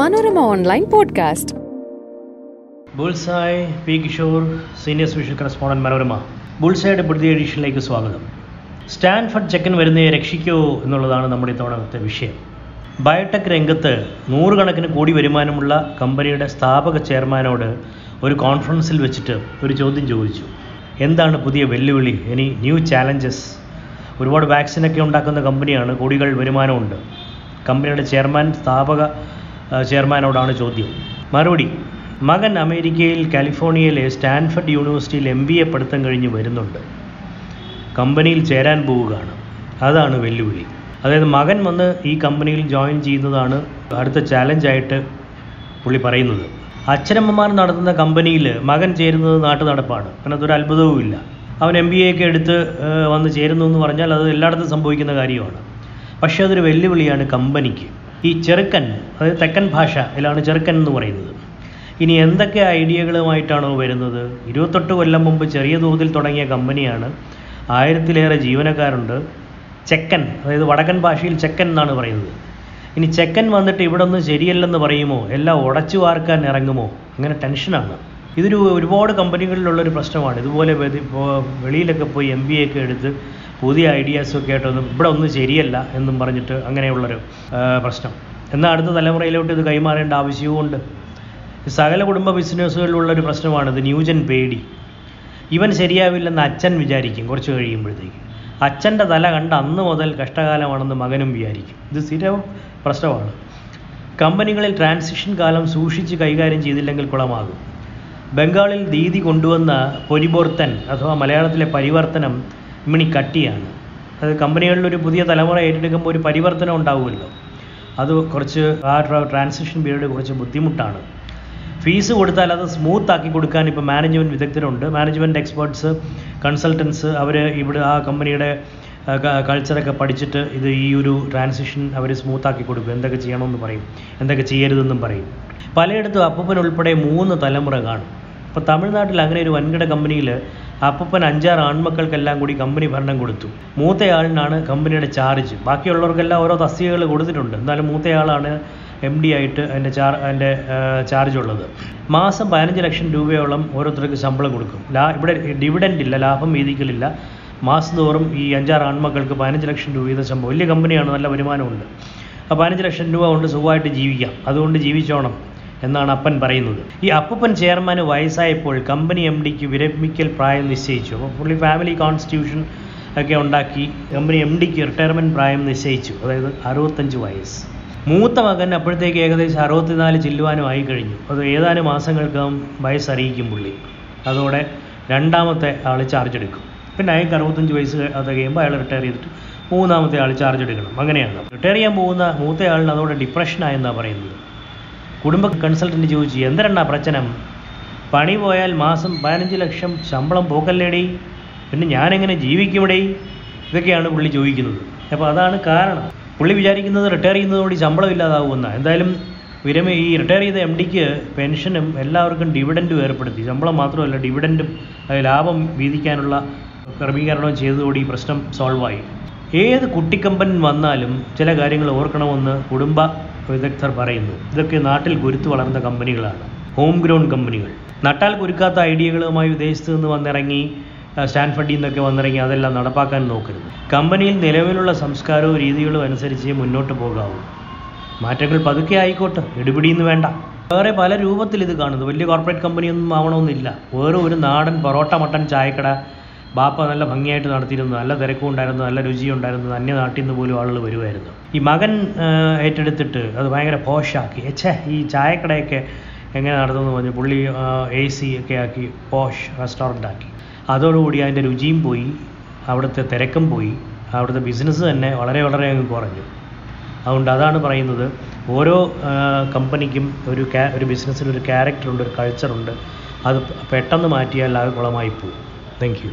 Manorama online podcast. Bullseye P Kishore senior special correspondent Manorama. ബുൾസായുടെ പുതിയ എഡിഷനിലേക്ക് സ്വാഗതം. Stanford ചെക്കൻ വരുന്നതിനെ രക്ഷിക്കോ എന്നുള്ളതാണ് നമ്മുടെ ഇത്തവണത്തെ വിഷയം. ബയോടെക് രംഗത്ത് നൂറുകണക്കിന് കോടി വരുമാനമുള്ള കമ്പനിയുടെ സ്ഥാപക ചെയർമാനോട് ഒരു കോൺഫറൻസിൽ വെച്ചിട്ട് ഒരു ചോദ്യം ചോദിച്ചു. എന്താണ് പുതിയ വെല്ലുവിളി? ഇനി ന്യൂ ചാലഞ്ചസ്. ഒരുപാട് വാക്സിനൊക്കെ ഉണ്ടാക്കുന്ന കമ്പനിയാണ് കോടികൾ വരുമാനമുണ്ട്. കമ്പനിയുടെ ചെയർമാൻ സ്ഥാപക ചെയർമാനോടാണ് ചോദ്യം. മറുപടി മകൻ അമേരിക്കയിൽ കാലിഫോർണിയയിലെ സ്റ്റാൻഫർഡ് യൂണിവേഴ്സിറ്റിയിൽ എം ബി എ പഠിത്തം കഴിഞ്ഞ് വരുന്നുണ്ട്. കമ്പനിയിൽ ചേരാൻ പോവുകയാണ്. അതാണ് വെല്ലുവിളി. അതായത് മകൻ വന്ന് ഈ കമ്പനിയിൽ ജോയിൻ ചെയ്യുന്നതാണ് അടുത്ത ചാലഞ്ചായിട്ട് പുള്ളി പറയുന്നത്. അച്ഛനമ്മമാർ നടത്തുന്ന കമ്പനിയിൽ മകൻ ചേരുന്നത് നാട്ടു നടപ്പാണ് അതിനകത്ത് ഒരു അത്ഭുതവുമില്ല അവൻ എം ബി എ എടുത്ത് വന്ന് ചേരുന്നു എന്ന് പറഞ്ഞാൽ അത് എല്ലായിടത്തും സംഭവിക്കുന്ന കാര്യമാണ്. പക്ഷേ അതൊരു വെല്ലുവിളിയാണ് കമ്പനിക്ക്. ഈ ചെറുക്കൻ അതായത് തെക്കൻ ഭാഷ ഇതിലാണ് ചെറുക്കൻ എന്ന് പറയുന്നത്. ഇനി എന്തൊക്കെ ഐഡിയകളുമായിട്ടാണോ വരുന്നത്? ഇരുപത്തെട്ട് കൊല്ലം മുമ്പ് ചെറിയ തോതിൽ തുടങ്ങിയ കമ്പനിയാണ്. ആയിരത്തിലേറെ ജീവനക്കാരുണ്ട്. ചെക്കൻ അതായത് വടക്കൻ ഭാഷയിൽ ചെക്കൻ എന്നാണ് പറയുന്നത്. ഇനി ചെക്കൻ വന്നിട്ട് ഇവിടെ ഒന്നും ശരിയല്ലെന്ന് പറയുമോ? എല്ലാം ഉടച്ചു വാർക്കാൻ ഇറങ്ങുമോ? അങ്ങനെ ടെൻഷനാണ്. ഇതൊരു ഒരുപാട് കമ്പനികളിലുള്ള ഒരു പ്രശ്നമാണ്. ഇതുപോലെ വെളിയിലൊക്കെ പോയി എം ബി എ ഒക്കെ എടുത്ത് പുതിയ ഐഡിയാസൊക്കെ ആയിട്ടൊന്നും ഇവിടെ ഒന്നും ശരിയല്ല എന്നും പറഞ്ഞിട്ട് അങ്ങനെയുള്ളൊരു പ്രശ്നം. എന്നാൽ അടുത്ത തലമുറയിലോട്ട് ഇത് കൈമാറേണ്ട ആവശ്യവുമുണ്ട്. സകല കുടുംബ ബിസിനസ്സുകളിലുള്ളൊരു പ്രശ്നമാണിത് ന്യൂജൻ പേടി. ഇവൻ ശരിയാവില്ലെന്ന് അച്ഛൻ വിചാരിക്കും കുറച്ച് കഴിയുമ്പോഴത്തേക്ക്. അച്ഛന്റെ തല കണ്ട അന്ന് മുതൽ കഷ്ടകാലമാണെന്ന് മകനും വിചാരിക്കും. ഇത് സ്ഥിരം പ്രശ്നമാണ്. കമ്പനികളിൽ ട്രാൻസിഷൻ കാലം സൂക്ഷിച്ച് കൈകാര്യം ചെയ്തില്ലെങ്കിൽ കുളമാകും. ബംഗാളിൽ ദീതി കൊണ്ടുവന്ന പൊരിബോർത്തൻ അഥവാ മലയാളത്തിലെ പരിവർത്തനം ഇമ്മിണി കട്ടിയാണ്. അത് കമ്പനികളിൽ ഒരു പുതിയ തലമുറ ഏറ്റെടുക്കുമ്പോൾ ഒരു പരിവർത്തനം ഉണ്ടാവുമല്ലോ. അത് കുറച്ച് ആ ട്രാൻസിഷൻ പീരീഡ് കുറച്ച് ബുദ്ധിമുട്ടാണ്. ഫീസ് കൊടുത്താൽ അത് സ്മൂത്ത് ആക്കി കൊടുക്കാൻ ഇപ്പോൾ മാനേജ്മെന്റ് വിദഗ്ധരുണ്ട്. മാനേജ്മെന്റ് എക്സ്പേർട്സ് കൺസൾട്ടൻസ് അവർ ഇവിടെ ആ കമ്പനിയുടെ കൾച്ചറൊക്കെ പഠിച്ചിട്ട് ഇത് ഈ ഒരു ട്രാൻസിഷൻ അവർ സ്മൂത്ത് ആക്കി കൊടുക്കും. എന്തൊക്കെ ചെയ്യണമെന്ന് പറയും. എന്തൊക്കെ ചെയ്യരുതെന്നും പറയും. പലയിടത്തും അപ്പൂപ്പൻ ഉൾപ്പെടെ മൂന്ന് തലമുറ കാണും. ഇപ്പോൾ തമിഴ്നാട്ടിൽ അങ്ങനെ ഒരു വൻകിട കമ്പനിയിൽ അപ്പൂപ്പൻ അഞ്ചാറ് ആൺമക്കൾക്കെല്ലാം കൂടി കമ്പനി ഭരണം കൊടുത്തു. മൂത്തയാളിനാണ് കമ്പനിയുടെ ചാർജ് ബാക്കിയുള്ളവർക്കെല്ലാം ഓരോ തസ്തികകൾ കൊടുത്തിട്ടുണ്ട്. എന്നാലും മൂത്തയാളാണ് എം ഡി ആയിട്ട് അതിന്റെ ചാർ അതിന്റെ ചാർജ് ഉള്ളത്. മാസം പതിനഞ്ച് ലക്ഷം രൂപയോളം ഓരോരുത്തർക്ക് ശമ്പളം കൊടുക്കും. ലാ ഇവിടെ ഡിവിഡന്റ് ഇല്ല ലാഭം വീതിക്കലില്ല. മാസം തോറും ഈ അഞ്ചാറ് ആൺമക്കൾക്ക് പതിനഞ്ച് ലക്ഷം രൂപ വീതം ശമ്പളം. വലിയ കമ്പനിയാണ് നല്ല വരുമാനമുണ്ട്. ആ പതിനഞ്ച് ലക്ഷം രൂപ കൊണ്ട് സുഖമായിട്ട് ജീവിക്കാം. അതുകൊണ്ട് ജീവിച്ചോണം. എന്നാണ് അപ്പൻ പറയുന്നത്. ഈ അപ്പൂപ്പൻ ചെയർമാൻ വയസ്സായപ്പോൾ കമ്പനി എം ഡിക്ക് വിരമിക്കൽ പ്രായം നിശ്ചയിച്ചു. അപ്പോൾ പുള്ളി ഫാമിലി കോൺസ്റ്റിറ്റ്യൂഷൻ ഒക്കെ ഉണ്ടാക്കി കമ്പനി എം ഡിക്ക് റിട്ടയർമെന്റ് പ്രായം നിശ്ചയിച്ചു. അതായത് അറുപത്തഞ്ച് വയസ്സ്. മൂത്ത മകൻ അപ്പോഴത്തേക്ക് ഏകദേശം അറുപത്തിനാല് ചില്ലുവാനും ആയി കഴിഞ്ഞു. അത് ഏതാനും മാസങ്ങൾക്കകം വയസ്സറിയിക്കും പുള്ളി. അതോടെ രണ്ടാമത്തെ ആൾ ചാർജ് എടുക്കും. പിന്നെ അയാൾക്ക് അറുപത്തഞ്ച് വയസ്സ് അത് കഴിയുമ്പോൾ അയാൾ റിട്ടയർ ചെയ്തിട്ട് മൂന്നാമത്തെ ആൾ ചാർജ് എടുക്കണം. അങ്ങനെയാണ്. റിട്ടയർ ചെയ്യാൻ പോകുന്ന മൂത്ത ആളിന് അതോടെ ഡിപ്രഷനായെന്നാണ് പറയുന്നത്. കുടുംബ കൺസൾട്ടന്റ് ചോദിച്ചു എന്തരണ്ണ പ്രശ്നം? പണി പോയാൽ മാസം പതിനഞ്ച് ലക്ഷം ശമ്പളം പോക്കല്ലേടി? പിന്നെ ഞാനെങ്ങനെ ജീവിക്കുമിടേ ഇതൊക്കെയാണ് പുള്ളി ചോദിക്കുന്നത്. അപ്പോൾ അതാണ് കാരണം. പുള്ളി വിചാരിക്കുന്നത് റിട്ടയർ ചെയ്യുന്നതോടെ ശമ്പളം ഇല്ലാതാവുമെന്ന. എന്തായാലും വിരമ ഈ റിട്ടയർ ചെയ്ത എം ഡിക്ക് പെൻഷനും എല്ലാവർക്കും ഡിവിഡന്റും ഏർപ്പെടുത്തി. ശമ്പളം മാത്രമല്ല ഡിവിഡന്റും ലാഭം വീതിക്കാനുള്ള ക്രമീകരണവും ചെയ്തതോടെ ഈ പ്രശ്നം സോൾവായി ഏത് കുട്ടിക്കമ്പൻ വന്നാലും ചില കാര്യങ്ങൾ ഓർക്കണമെന്ന് കുടുംബ വിദഗ്ധർ പറയുന്നു. ഇതൊക്കെ നാട്ടിൽ കുരുത്തു വളർന്ന കമ്പനികളാണ്. ഹോം ഗ്രൗണ്ട് കമ്പനികൾ. നട്ടാൽ കുരുക്കാത്ത ഐഡിയകളുമായി വിദേശത്ത് നിന്ന് വന്നിറങ്ങി ആ, സ്റ്റാൻഫർഡിൽ നിന്നൊക്കെ വന്നിറങ്ങി അതെല്ലാം നടപ്പാക്കാൻ നോക്കരുത്. കമ്പനിയിൽ നിലവിലുള്ള സംസ്കാരവും രീതികളും അനുസരിച്ച് മുന്നോട്ട് പോകാവൂ. മാറ്റങ്ങൾ പതുക്കെ ആയിക്കോട്ടെ എടുപിടിയെന്ന് വേണ്ട. വേറെ പല രൂപത്തിൽ ഇത് കാണുന്നു. വലിയ കോർപ്പറേറ്റ് കമ്പനിയൊന്നും ആവണമെന്നില്ല. വേറെ ഒരു നാടൻ പൊറോട്ട മട്ടൻ ചായക്കട ബാപ്പ നല്ല ഭംഗിയായിട്ട് നടത്തിയിരുന്നു നല്ല തിരക്കുണ്ടായിരുന്നു നല്ല രുചിയും ഉണ്ടായിരുന്നു അന്യ നാട്ടിൽ നിന്ന് പോലും ആളുകൾ വരുമായിരുന്നു. ഈ മകൻ ഏറ്റെടുത്തിട്ട് അത് ഭയങ്കര പോഷാക്കി. എച്ചേ ഈ ചായക്കടയൊക്കെ എങ്ങനെ നടത്തുമെന്ന് പറഞ്ഞു പുള്ളി എ സി ഒക്കെ ആക്കി പോഷ് റെസ്റ്റോറന്റ് ആക്കി അതോടുകൂടി അതിന്റെ രുചിയും പോയി അവിടുത്തെ തിരക്കും പോയി അവിടുത്തെ ബിസിനസ് തന്നെ വളരെ വളരെ അങ്ങ് കുറഞ്ഞു. അതുകൊണ്ട് അതാണ് പറയുന്നത് ഓരോ കമ്പനിക്കും ഒരു ഒരു ബിസിനസ്സിന് ഒരു ക്യാരക്ടറുണ്ട് ഒരു കൾച്ചറുണ്ട് അത് പെട്ടെന്ന് മാറ്റിയാൽ അത് കുളമായി പോകും thank you